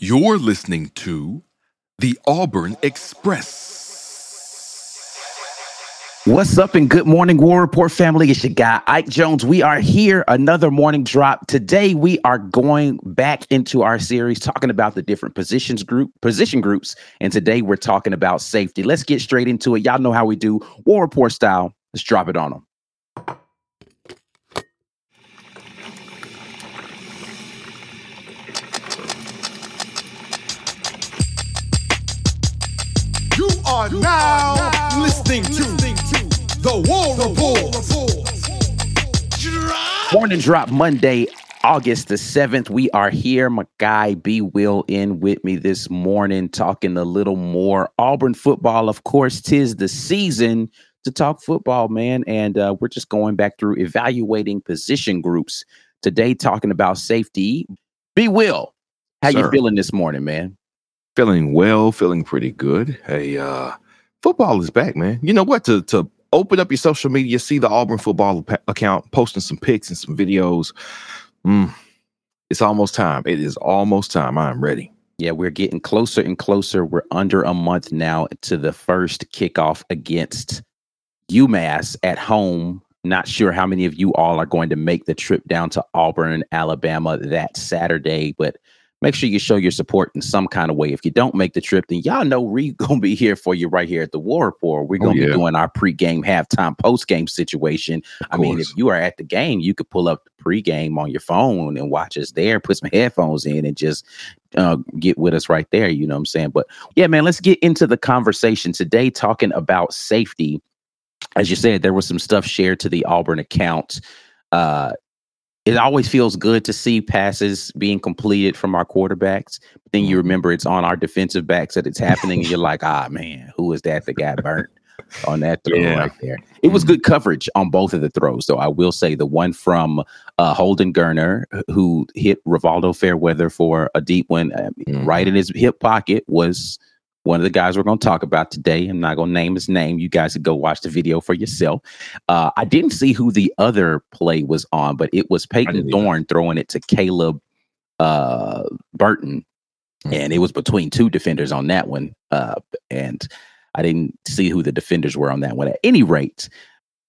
You're listening to the Auburn Express. What's up and good morning, War Rapport family? It's your guy, Ike Jones. We are here, another morning drop. Today, we are going back into our series talking about the different positions group, position groups. And today we're talking about safety. Let's get straight into it. Y'all know how we do War Rapport style. Let's drop it on them. Are now listening to the War Rapport. Morning drop Monday, August the 7th. We are here. My guy B Wil in with me this morning, talking a little more Auburn football. Of course, tis the season to talk football, man. And uh, we're just going back through evaluating position groups today, talking about safety. B Wil, how you feeling this morning, man? Feeling well, feeling pretty good. Hey, uh, football is back, man. You know what? To to open up your social media, see the Auburn football pa- account, posting some pics and some videos. Mm, it's almost time. It is almost time. I'm ready. Yeah, we're getting closer and closer. We're under a month now to the first kickoff against UMass at home. Not sure how many of you all are going to make the trip down to Auburn, Alabama that Saturday, but make sure you show your support in some kind of way. If you don't make the trip, then y'all know we're going to be here for you right here at the War Rapport. We're Oh, going to yeah. be doing our pregame, halftime, postgame situation. I mean, if you are at the game, you could pull up the pregame on your phone and watch us there, put some headphones in, and just uh, get with us right there. You know what I'm saying? But yeah, man, let's get into the conversation today, talking about safety. As you said, there was some stuff shared to the Auburn account. Uh, it always feels good to see passes being completed from our quarterbacks. But then you remember it's on our defensive backs that it's happening, and you're like, ah, man, who is that that got burnt on that throw Yeah. right there? It was good coverage on both of the throws, though. I will say the one from uh, Holden Geiner, who hit Rivaldo Fairweather for a deep one uh, Mhm. right in his hip pocket, was one of the guys we're going to talk about today. I'm not going to name his name. You guys can go watch the video for yourself. Uh, I didn't see who the other play was on, but it was Payton. Thorne throwing it to Caleb uh, Burton, Mm. and it was between two defenders on that one. Uh, and I didn't see who the defenders were on that one. At any rate,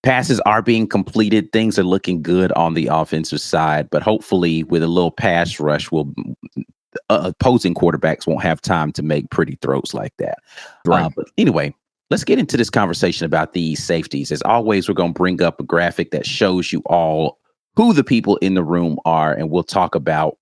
passes are being completed. Things are looking good on the offensive side, but hopefully, with a little pass rush, will uh, opposing quarterbacks won't have time to make pretty throws like that. Right. Uh, but anyway, let's get into this conversation about these safeties. As always, we're going to bring up a graphic that shows you all who the people in the room are, and we'll talk about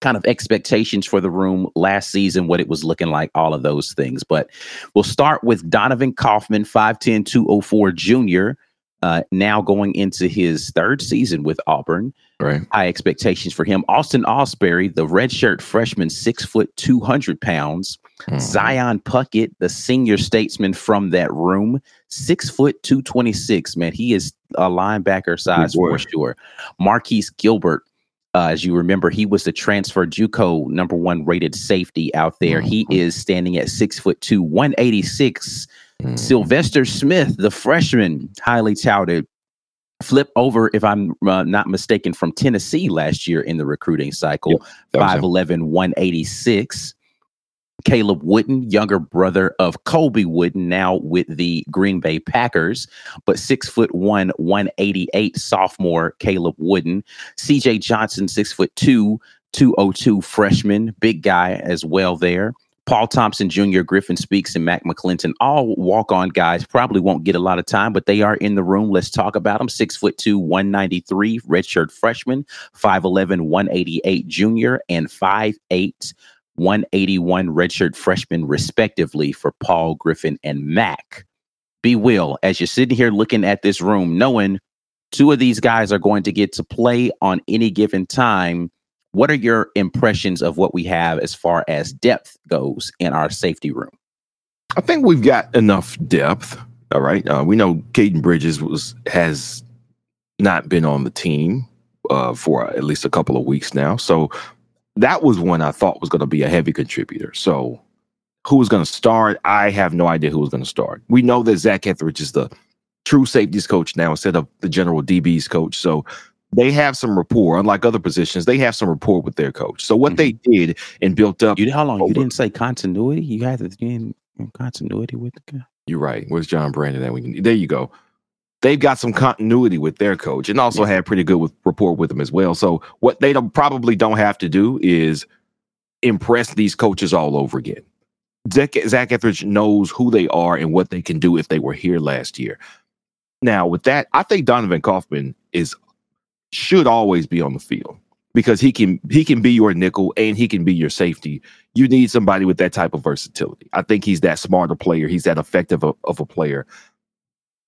kind of expectations for the room last season, what it was looking like, all of those things. But we'll start with Donovan Kaufman, 5'10, 204 junior, uh, now going into his third season with Auburn right. high expectations for him. Austin Ausberry, the redshirt freshman, six foot, 200 pounds. Mhm. Zion Puckett, the senior statesman from that room, six foot, 226. Man, he is a linebacker size for sure. Marquise Gilbert, uh, as you remember, he was the transfer JUCO number one rated safety out there. He Mhm. is standing at six foot two, 186. Mhm. Sylvester Smith, the freshman, highly touted, flip over, if I'm uh, not mistaken, from Tennessee last year in the recruiting cycle, Yep, that was him. 5'11, 186. Caleb Wooden, younger brother of Colby Wooden, now with the Green Bay Packers, but six foot one, 188 sophomore Caleb Wooden. CJ Johnson, six foot two, 202 freshman, big guy as well there. Paul Thompson Jr., Griffin Speaks, and Mac McClinton, all walk on guys, probably won't get a lot of time, but they are in the room. Let's talk about them. Six foot two, 193, redshirt freshman, 5'11, 188 junior, and 5'8, 181 redshirt freshman, respectively, for Paul Griffin and Mac. B Wil, as you're sitting here looking at this room, knowing two of these guys are going to get to play on any given time. What are your impressions of what we have as far as depth goes in our safety room? I think we've got enough depth. All right. Uh, we know Caden Bridges was has not been on the team uh, for at least a couple of weeks now. So that was one I thought was going to be a heavy contributor. So who was going to start? I have no idea who was going to start. We know that Zach Etheridge is the true safeties coach now instead of the general DB's coach. So they have some rapport. Unlike other positions, they have some rapport with their coach. So what mm-hmm. they did and built up. You how long over, you didn't say continuity? You had to in continuity with the guy. You're right. Where's John Brandon? That we there you go. They've got some continuity with their coach, and also yeah. had pretty good with rapport with them as well. So what they don't, probably don't have to do is impress these coaches all over again. Zach, Zach Etheridge knows who they are and what they can do if they were here last year. Now, with that, I think Donovan Kaufman is should always be on the field because he can he can be your nickel and he can be your safety. You need somebody with that type of versatility. I think he's that smarter player. He's that effective of, of a player.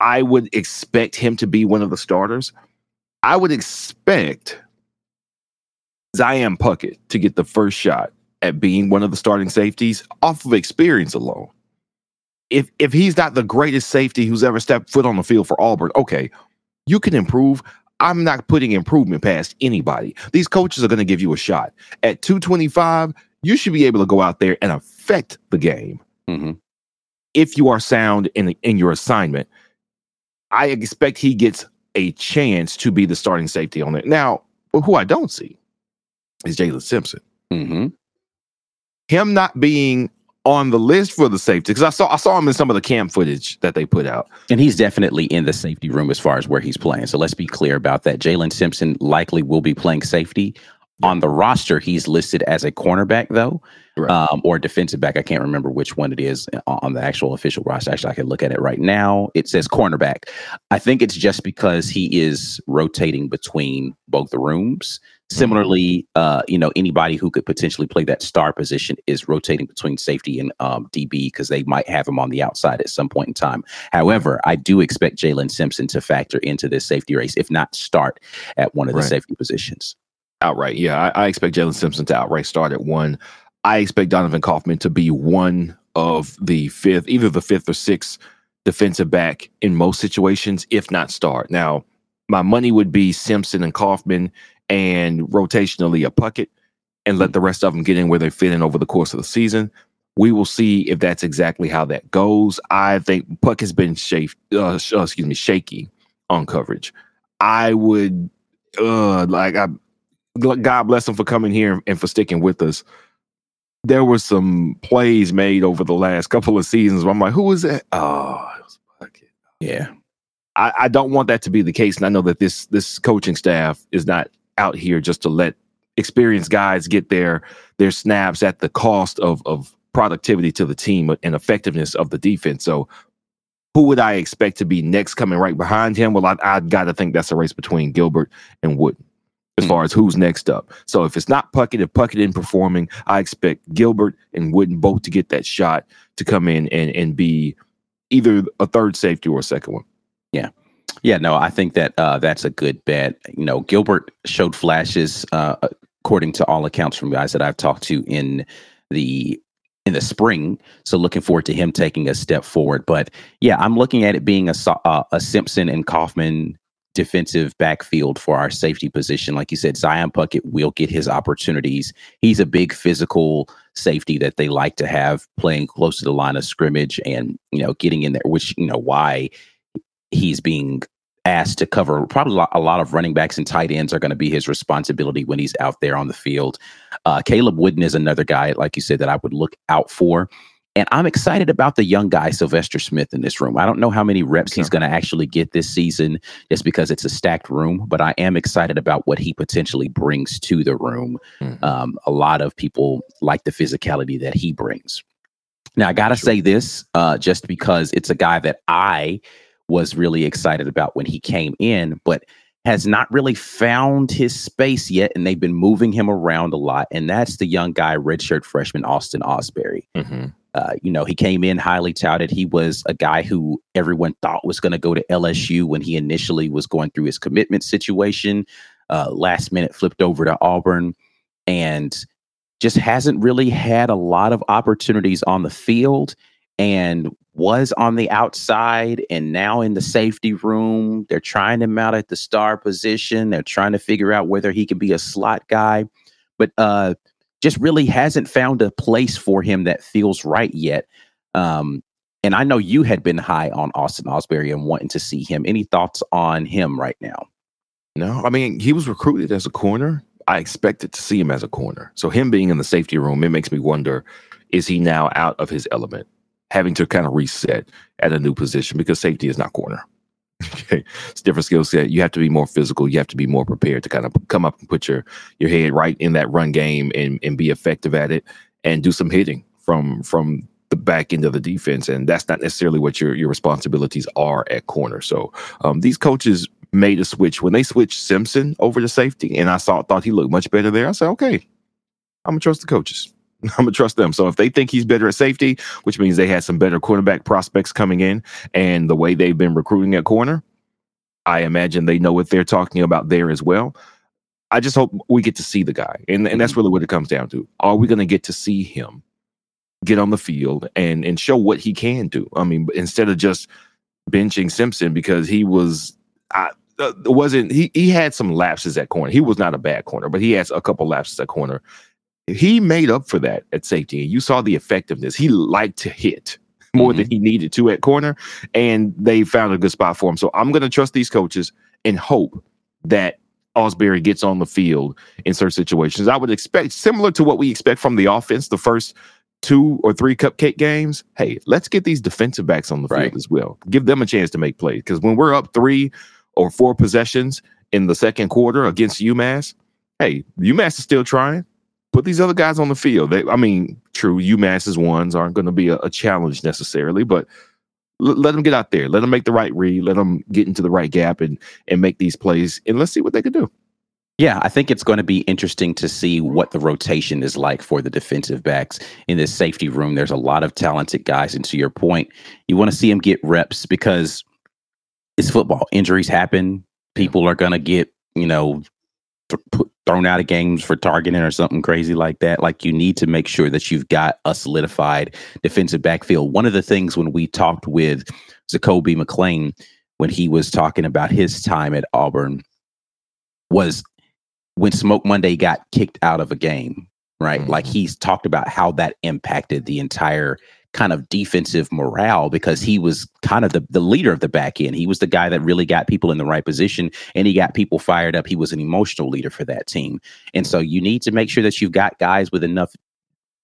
I would expect him to be one of the starters. I would expect Zion Puckett to get the first shot at being one of the starting safeties off of experience alone. If if he's not the greatest safety who's ever stepped foot on the field for Auburn, okay, you can improve. I'm not putting improvement past anybody. These coaches are going to give you a shot. At 225, you should be able to go out there and affect the game. Mm-hmm. If you are sound in in your assignment, I expect he gets a chance to be the starting safety on it. Now, who I don't see is Jaylin Simpson. Mm-hmm. Him not being on the list for the safety because I saw I saw him in some of the camp footage that they put out, and he's definitely in the safety room as far as where he's playing. So let's be clear about that. Jaylin Simpson likely will be playing safety. On the roster, he's listed as a cornerback, though, right. um, or defensive back. I can't remember which one it is on the actual official roster. Actually, I can look at it right now. It says cornerback. I think it's just because he is rotating between both the rooms. Similarly, uh, you know, anybody who could potentially play that star position is rotating between safety and um, DB because they might have him on the outside at some point in time. However, I do expect Jaylin Simpson to factor into this safety race, if not start at one of the right. safety positions outright. Yeah, I, I expect Jaylin Simpson to outright start at one. I expect Donovan Kaufman to be one of the fifth, either the fifth or sixth defensive back in most situations, if not start. Now, my money would be Simpson and Kaufman and rotationally a Puckett and let the rest of them get in where they fit in over the course of the season. We will see if that's exactly how that goes. I think Puck has been shaf- uh, sh- uh, excuse me, shaky on coverage. I would uh like I God bless him for coming here and for sticking with us. There were some plays made over the last couple of seasons where I'm like, who was that? Oh, it was Puckett. Yeah. I, I don't want that to be the case. And I know that this this coaching staff is not out here just to let experienced guys get their their snaps at the cost of of productivity to the team and effectiveness of the defense. So who would I expect to be next coming right behind him? Well, I, I got to think that's a race between Gilbert and Wooden as hmm. far as who's next up. So if it's not Puckett, if Puckett isn't performing, I expect Gilbert and Wooden both to get that shot to come in and, and be either a third safety or a second one. Yeah. Yeah, no, I think that uh, that's a good bet. You know, Gilbert showed flashes, uh, according to all accounts from guys that I've talked to in the in the spring. So looking forward to him taking a step forward. But yeah, I'm looking at it being a uh, a Simpson and Kaufman defensive backfield for our safety position. Like you said, Zion Puckett will get his opportunities. He's a big physical safety that they like to have playing close to the line of scrimmage and, you know, getting in there, which, you know, why he's being asked to cover probably a lot of running backs and tight ends are going to be his responsibility when he's out there on the field. Uh, Caleb Wooden is another guy, like you said, that I would look out for. And I'm excited about the young guy, Sylvester Smith, in this room. I don't know how many reps he's going to actually get this season just because it's a stacked room, but I am excited about what he potentially brings to the room. Mm-hmm. Um, a lot of people like the physicality that he brings. Now, I got to sure. say this uh, just because it's a guy that I was really excited about when he came in, but has not really found his space yet, and they've been moving him around a lot. And that's the young guy, redshirt freshman Austin Ausberry. Mm-hmm. Uh, you know, he came in highly touted. He was a guy who everyone thought was going to go to LSU when he initially was going through his commitment situation. Uh, last minute flipped over to Auburn. and just hasn't really had a lot of opportunities on the field and was on the outside and now in the safety room. They're trying him out at the star position. They're trying to figure out whether he can be a slot guy, but uh, just really hasn't found a place for him that feels right yet. Um, and I know you had been high on Austin Ausberry and wanting to see him. Any thoughts on him right now? No, I mean, he was recruited as a corner. I expected to see him as a corner. So him being in the safety room, it makes me wonder, is he now out of his element? Having to kind of reset at a new position because safety is not corner. okay. It's different skill set. You have to be more physical. You have to be more prepared to kind of come up and put your your head right in that run game and, and be effective at it and do some hitting from from the back end of the defense. And that's not necessarily what your your responsibilities are at corner. So um, these coaches made a switch when they switched Simpson over to safety, and I saw thought he looked much better there. I said, okay, I'm gonna trust the coaches. I'm gonna trust them. So if they think he's better at safety, which means they had some better cornerback prospects coming in, and the way they've been recruiting at corner, I imagine they know what they're talking about there as well. I just hope we get to see the guy, and and that's really what it comes down to. Are we gonna get to see him get on the field and and show what he can do? I mean, instead of just benching Simpson because he was I, uh, wasn't he he had some lapses at corner. He was not a bad corner, but he has a couple lapses at corner. He made up for that at safety, and you saw the effectiveness. He liked to hit more mm-hmm. than he needed to at corner, and they found a good spot for him. So I'm going to trust these coaches and hope that Ausberry gets on the field in certain situations. I would expect similar to what we expect from the offense the first two or three cupcake games. Hey, let's get these defensive backs on the field right. as well. Give them a chance to make plays because when we're up three or four possessions in the second quarter against UMass, hey, UMass is still trying. Put these other guys on the field. They, I mean, true, UMass's ones aren't going to be a, a, challenge necessarily, but l- let them get out there. Let them make the right read. Let them get into the right gap and and make these plays. And let's see what they can do. Yeah, I think it's going to be interesting to see what the rotation is like for the defensive backs in this safety room. There's a lot of talented guys. And to your point, you want to see them get reps because it's football. Injuries happen. People are going to get, you know, thrown out of games for targeting or something crazy like that. Like you need to make sure that you've got a solidified defensive backfield. One of the things when we talked with Zakoby McClain when he was talking about his time at Auburn, was when Smoke Monday got kicked out of a game, right? Mm-hmm. Like he's talked about how that impacted the entire kind of defensive morale because mm-hmm. he was kind of the, the leader of the back end. He was the guy that really got people in the right position and he got people fired up. He was an emotional leader for that team. And so you need to make sure that you've got guys with enough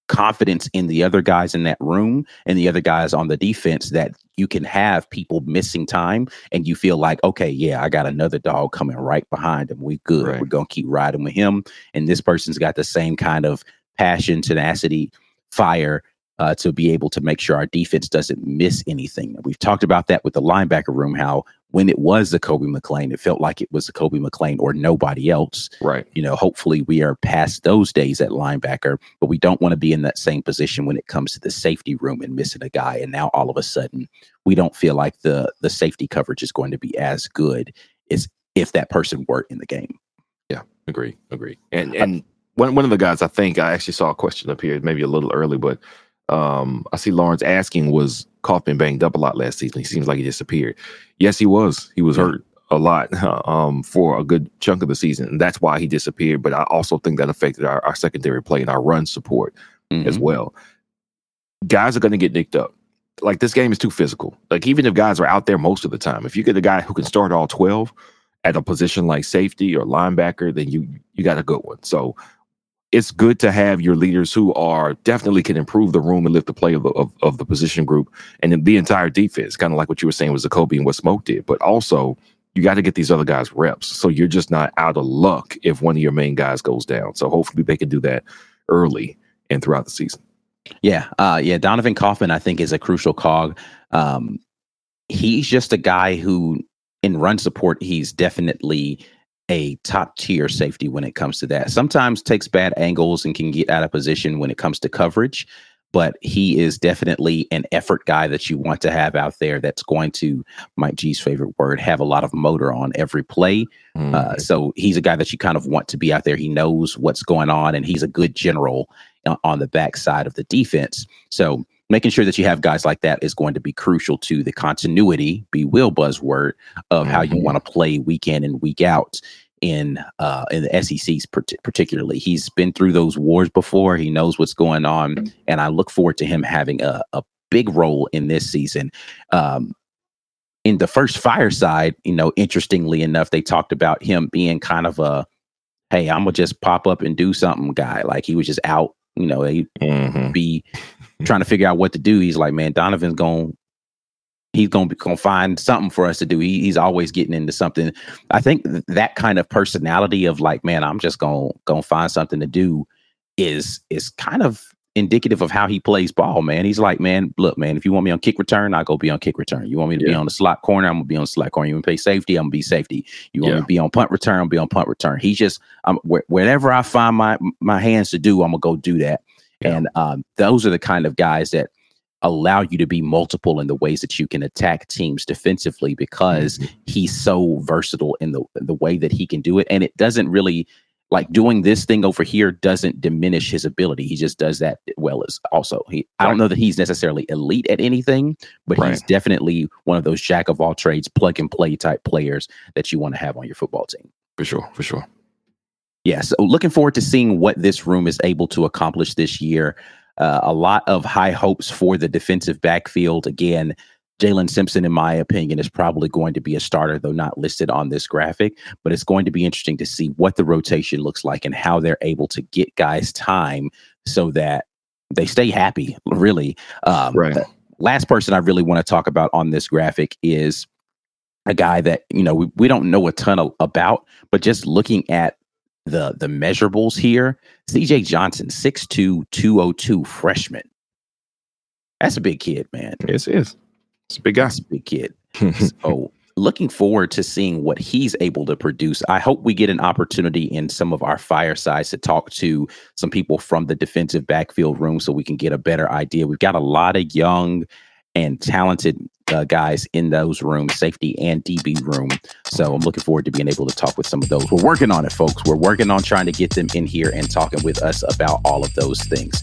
confidence in the other guys in that room and the other guys on the defense that you can have people missing time and you feel like okay yeah i got another dog coming right behind him we good right. we're gonna keep riding with him and this person's got the same kind of passion tenacity fire uh, to be able to make sure our defense doesn't miss anything. We've talked about that with the linebacker room, how when it was Zakoby McClain, it felt like it was Zakoby McClain or nobody else. Right. You know, hopefully we are past those days at linebacker, but we don't want to be in that same position when it comes to the safety room and missing a guy. And now all of a sudden we don't feel like the the safety coverage is going to be as good as if that person were in the game. Yeah, agree, agree. And and one one of the guys I think I actually saw a question up here, maybe a little early, but um, I see Lawrence asking was Kaufman banged up a lot last season. He seems like he disappeared. Yes, he was. He was yeah. hurt a lot um, for a good chunk of the season, and that's why he disappeared. But I also think that affected our, our secondary play and our run support mm-hmm. as well. Guys are going to get nicked up. Like this game is too physical. Like even if guys are out there most of the time, if you get a guy who can start all twelve at a position like safety or linebacker, then you you got a good one. So it's good to have your leaders who are definitely can improve the room and lift the play of the, of, of the position group and the entire defense, kind of like what you were saying was Zakoby and what Smoke did. But also, you got to get these other guys reps. So you're just not out of luck if one of your main guys goes down. So hopefully they can do that early and throughout the season. Yeah. Uh, yeah. Donovan Kaufman, I think, is a crucial cog. Um, he's just a guy who, in run support, he's definitely a top tier safety when it comes to that. Sometimes takes bad angles and can get out of position when it comes to coverage. but he is definitely an effort guy that you want to have out there that's going to, Mike G's favorite word, have a lot of motor on every play. Mm. Uh, so he's a guy that you kind of want to be out there. He knows what's going on, and he's a good general uh, on the backside of the defense. So making sure that you have guys like that is going to be crucial to the continuity, B Wil buzzword of how you Mhm. want to play week in and week out in uh in the SECs part- particularly. He's been through those wars before. He knows what's going on, and I look forward to him having a, a big role in this season. Um, in the first fireside, you know, interestingly enough, they talked about him being kind of a, hey, I'm gonna just pop up and do something guy. Like he was just out, you know, he Mhm. be trying to figure out what to do. He's like, man, Donovan's going, he's going to gonna find something for us to do. He, he's always getting into something. I think th- that kind of personality of like, man, I'm just gonna going to find something to do is is kind of indicative of how he plays ball, man. He's like, man, look, man, if you want me on kick return, I'll go be on kick return. You want me to be on the slot corner, I'm gonna be on slot corner. You want me to play safety, I'm gonna be safety. You want me to be on punt return, I'll be on punt return. He's just um, wh- wherever I find my my hands to do, I'm gonna go do that. Yeah. And um, those are the kind of guys that allow you to be multiple in the ways that you can attack teams defensively because Mm-hmm. he's so versatile in the the way that he can do it. And it doesn't really like doing this thing over here doesn't diminish his ability. He just does that well as also. He I don't know that he's necessarily elite at anything, but he's definitely one of those jack of all trades, plug and play type players that you want to have on your football team. For sure. For sure. Yeah, so looking forward to seeing what this room is able to accomplish this year. Uh, a lot of high hopes for the defensive backfield. Again, Jaylin Simpson, in my opinion, is probably going to be a starter, though not listed on this graphic. But it's going to be interesting to see what the rotation looks like and how they're able to get guys time so that they stay happy, really. Um, Right. last person I really want to talk about on this graphic is a guy that you know we, we don't know a ton of, about, but just looking at the the measurables here, CJ Johnson, 6'2", 202 freshman. That's a big kid, man. Yes, it is. It's a big guy. That's a big kid. So looking forward to seeing what he's able to produce. I hope we get an opportunity in some of our firesides to talk to some people from the defensive backfield room so we can get a better idea. We've got a lot of young and talented uh, guys in those rooms, safety and DB room. So I'm looking forward to being able to talk with some of those. We're working on it, folks. We're working on trying to get them in here and talking with us about all of those things.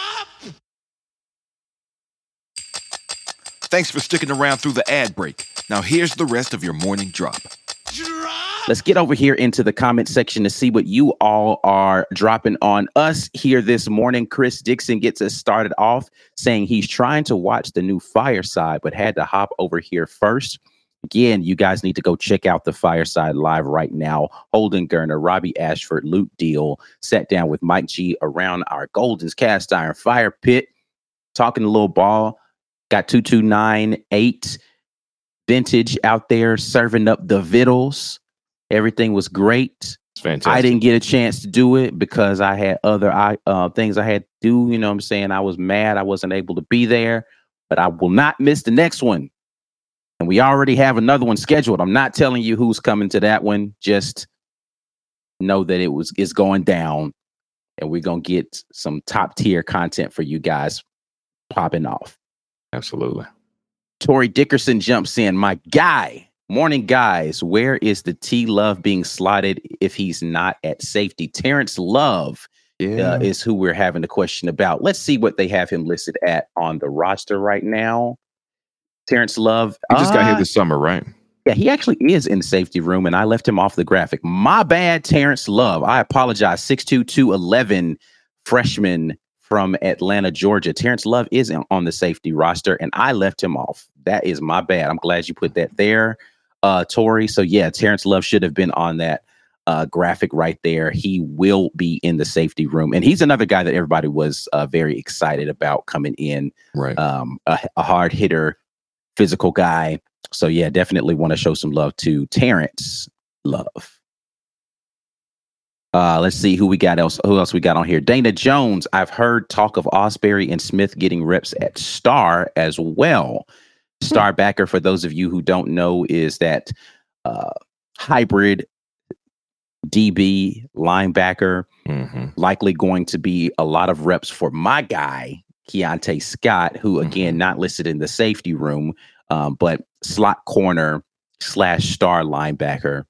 Thanks for sticking around through the ad break. Now here's the rest of your morning drop. Let's get over here into the comment section to see what you all are dropping on us here this morning. Chris Dixon gets us started off saying he's trying to watch the new Fireside, but had to hop over here first. Again, you guys need to go check out the Fireside live right now. Holden Geiner, Robbie Ashford, Luke Deal sat down with Mike G around our Golden's cast iron fire pit, talking a little ball. Got 2298 vintage out there serving up the vittles. Everything was great. It's fantastic. I didn't get a chance to do it because I had other I uh, things I had to do. You know what I'm saying? I was mad I wasn't able to be there, but I will not miss the next one. And we already have another one scheduled. I'm not telling you who's coming to that one. Just know that it was it's going down and we're gonna get some top tier content for you guys popping off. Absolutely. Tori Dickerson jumps in. My guy, morning guys, where is the T Love being slotted if he's not at safety? Terrence Love Yeah. uh, is who we're having the question about. Let's see what they have him listed at on the roster right now. Terrence Love. he just got uh, here this summer, right? yeah, he actually is in the safety room, and I left him off the graphic. My bad, Terrence Love. I apologize. 62211 freshman from Atlanta, Georgia. Terrence Love is on the safety roster, and I left him off. That is my bad. I'm glad you put that there, uh, Tori. So yeah, Terrence Love should have been on that uh, graphic right there. He will be in the safety room, and he's another guy that everybody was uh, very excited about coming in. Right. Um, a, a hard hitter, physical guy. So yeah, definitely want to show some love to Terrence Love. Uh, let's see who we got else. Who else we got on here? Dana Jones. I've heard talk of Ausberry and Smith getting reps at Star as well. Star backer, for those of you who don't know, is that uh, hybrid DB linebacker. hmm Likely going to be a lot of reps for my guy Keionte Scott, who again not listed in the safety room, um, but slot corner slash star linebacker.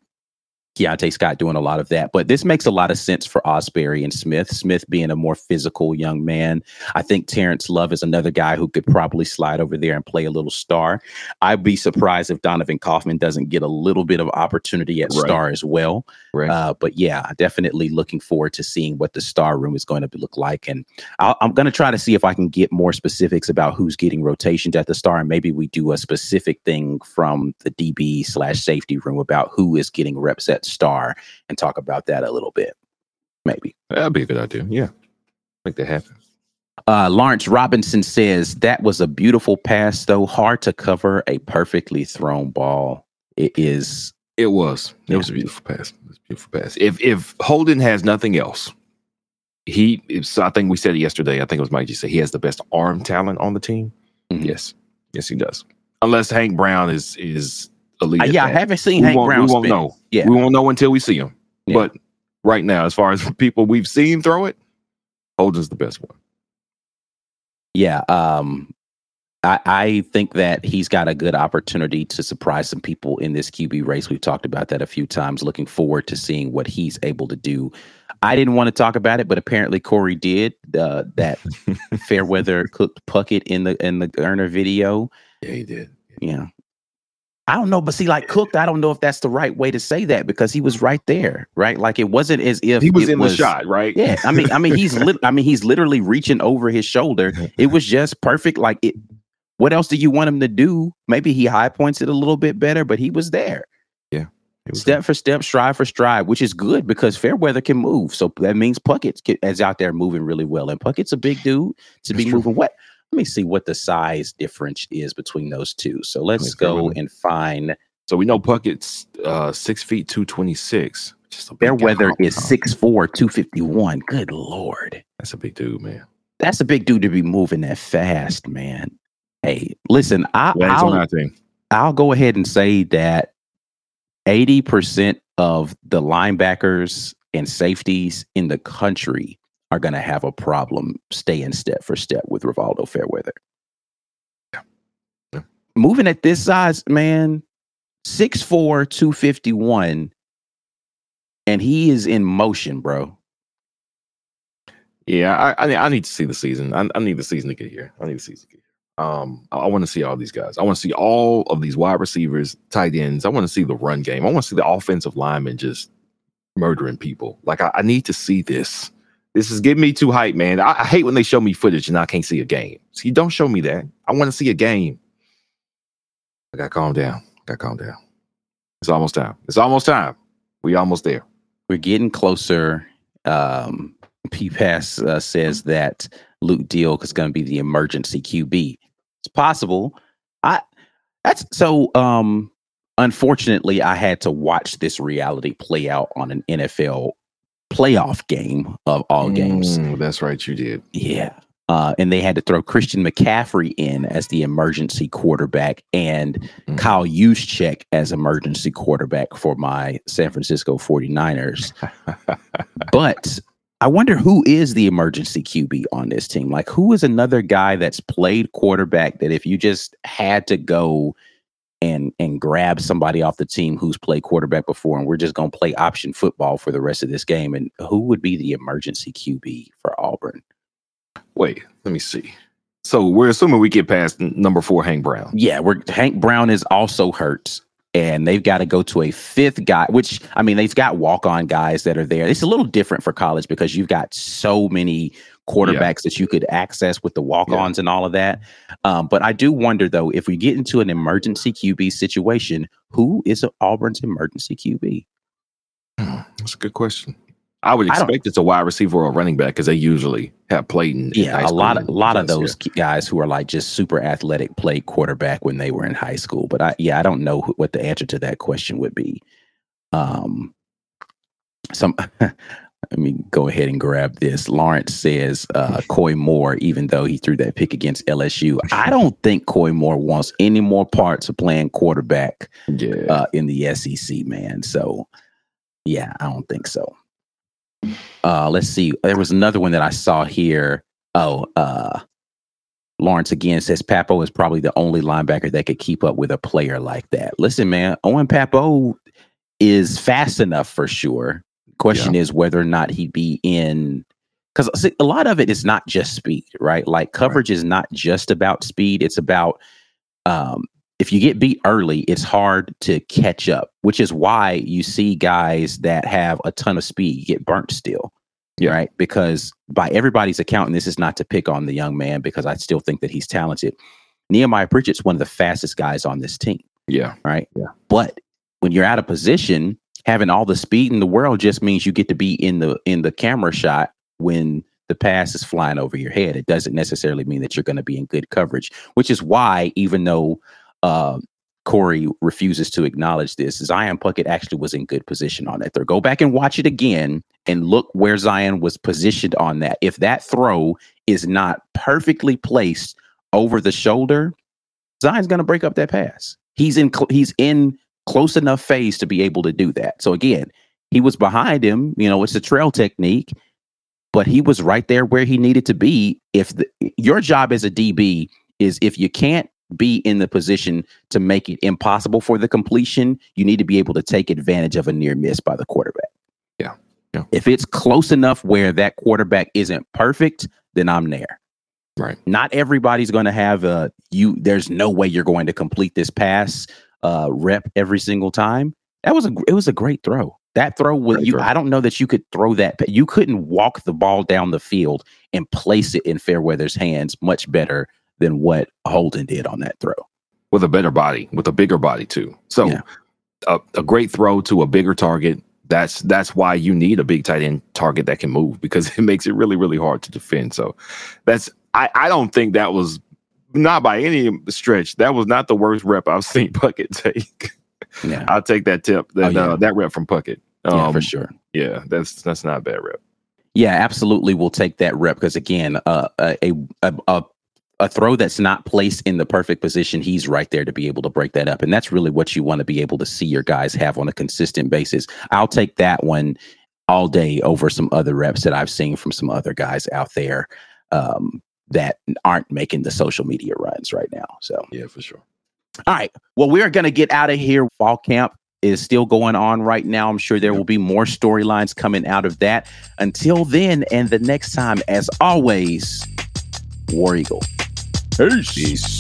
Keionte Scott doing a lot of that. But this makes a lot of sense for Ausberry and Smith. Smith being a more physical young man. I think Terrence Love is another guy who could probably slide over there and play a little star. I'd be surprised if Donovan Kaufman doesn't get a little bit of opportunity at Right. star as well. Right. Uh, but yeah, definitely looking forward to seeing what the star room is going to look like. And I'll, I'm going to try to see if I can get more specifics about who's getting rotations at the star. And maybe we do a specific thing from the DB slash safety room about who is getting reps at star and talk about that a little bit. Maybe. That'd be a good idea. Yeah. Make that happen. Uh, Lawrence Robinson says that was a beautiful pass, though hard to cover a perfectly thrown ball. It is. It was. It Yeah. was a beautiful pass. It was a beautiful pass. If if Holden has nothing else, he it's, I think we said it yesterday. I think it was Mike You said he has the best arm talent on the team. Mhm. Yes. Yes, he does. Unless Hank Brown is is elite. Uh, at yeah, I haven't seen we Hank Brown. we won't spin. know. Yeah. We won't know until we see him. Yeah. But right now, as far as people we've seen throw it, Holden's the best one. Yeah, um, I, I think that he's got a good opportunity to surprise some people in this QB race. We've talked about that a few times. Looking forward to seeing what he's able to do. I didn't want to talk about it, but apparently Corey did. Uh, that Fairweather cooked Puckett in the in the Geiner video. Yeah, he did. Yeah. I don't know, but see, like cooked, I don't know if that's the right way to say that because he was right there, right? Like it wasn't as if He was in the shot, right? Yeah, I mean, I mean, he's lit. I mean, he's literally reaching over his shoulder. It was just perfect. Like it. What else do you want him to do? Maybe he high points it a little bit better, but he was there, Yeah. was- step for step, stride for stride, which is good because Fairweather can move. So that means Puckett can- is out there moving really well, and Puckett's a big dude to be true. moving. What? Let me see what the size difference is between those two. So let's go and find So we know Puckett's uh, six feet two twenty six. A big is six four two fifty one. Good lord. That's a big dude, man. That's a big dude to be moving that fast, man. Hey, listen, I, I'll. I'll go ahead and say that 80% of the linebackers and safeties in the country are going to have a problem staying step for step with Rivaldo Fairweather. Yeah. Moving at this size, man, 6'4, 251, and he is in motion, bro. Yeah, I, I I need to see the season. I, I need the season to get here. I need the season to get here. Um, I, want to see all these guys. I want to see all of these wide receivers, tight ends. I want to see the run game. I want to see the offensive linemen just murdering people. Like I, I need to see this. This is getting me too hyped, man. I, I hate when they show me footage and I can't see a game. See, don't show me that. I want to see a game. I got to calm down. I Got to calm down. It's almost time. It's almost time. We almost there. we're getting closer. Um, P Pass uh, says that Luke Deal is going to be the emergency QB. It's possible. I that's so. Um, unfortunately, I had to watch this reality play out on an NFL playoff game of all games. Mm, that's right. You did. Yeah. Uh, and they had to throw Christian McCaffrey in as the emergency quarterback and Mm. Kyle Juszczyk as emergency quarterback for my San Francisco 49ers. but I wonder who is the emergency QB on this team? Like, who is another guy that's played quarterback that if you just had to go and and grab somebody off the team who's played quarterback before and we're just going to play option football for the rest of this game and who would be the emergency QB for Auburn? Wait, let me see. So we're assuming we get past number four, Hank Brown. Yeah, we're Hank Brown is also hurt, and they've got to go to a fifth guy. Which I mean, they've got walk on guys that are there. It's a little different for college because you've got so many quarterbacks that you could access with the walk ons and all of that. Um, but I do wonder though, if we get into an emergency QB situation, who is Auburn's emergency QB? That's a good question. I would I expect it's a wide receiver or a running back because they usually have played in. in Yeah, high a lot of a lot of those ki- guys who are like just super athletic played quarterback when they were in high school. But I yeah, I don't know who, what the answer to that question would be. Um, some. Let me go ahead and grab this. Lawrence says uh, Koy Moore, even though he threw that pick against LSU, I don't think Koy Moore wants any more parts of playing quarterback Yeah. uh, in the SEC, man. So, yeah, I don't think so. Uh, let's see. There was another one that I saw here. Oh, uh, Lawrence again says Pappoe is probably the only linebacker that could keep up with a player like that. Listen, man, Owen Pappoe is fast enough for sure. Question is whether or not he'd be in because a lot of it is not just speed, right? Like coverage is not just about speed; it's about um, if you get beat early, it's hard to catch up, which is why you see guys that have a ton of speed get burnt still. Yeah. Right. Because by everybody's account, and this is not to pick on the young man because I still think that he's talented. Nehemiah Pritchett's one of the fastest guys on this team. yeah. Right. Yeah. But when you're out of position, having all the speed in the world just means you get to be in the in the camera shot when the pass is flying over your head. It doesn't necessarily mean that you're going to be in good coverage, which is why even though uh, Corey refuses to acknowledge this, Zion Puckett actually was in good position on that throw. Go back and watch it again and look where Zion was positioned on that. If that throw is not perfectly placed over the shoulder, Zion's going to break up that pass. He's in cl- he's in close enough phase to be able to do that. So again, he was behind him. You know, it's a trail technique, but he was right there where he needed to be. If the, your job as a DB is if you can't be in the position to make it impossible for the completion, you need to be able to take advantage of a near miss by the quarterback. Yeah. Yeah. If it's close enough where that quarterback isn't perfect, then I'm there. Right. Not everybody's going to have a you. There's no way you're going to complete this pass uh, rep every single time. That was a it was a great throw. That throw was Great you. throw. I don't know that you could throw that. You couldn't walk the ball down the field and place it in Fairweather's hands much better than what Holden did on that throw. With a better body, with a bigger body too. So Yeah. a, a great throw to a bigger target. That's that's why you need a big tight end target that can move because it makes it really, really hard to defend. So that's I, I don't think that was not by any stretch. That was not the worst rep I've seen Puckett take. Yeah, I'll take that tip. That Oh, yeah. uh, that rep from Puckett. yeah, Um, for sure. Yeah, that's that's not a bad rep. Yeah, absolutely. We'll take that rep because again, uh, a, a a a throw that's not placed in the perfect position, he's right there to be able to break that up, and that's really what you want to be able to see your guys have on a consistent basis. I'll take that one all day over some other reps that I've seen from some other guys out there um, that aren't making the social media runs right now. So. Yeah, for sure. All right. Well, we are going to get out of here. Fall camp is still going on right now. I'm sure there will be more storylines coming out of that. Until then, and the next time, as always, War Eagle. Peace. Peace.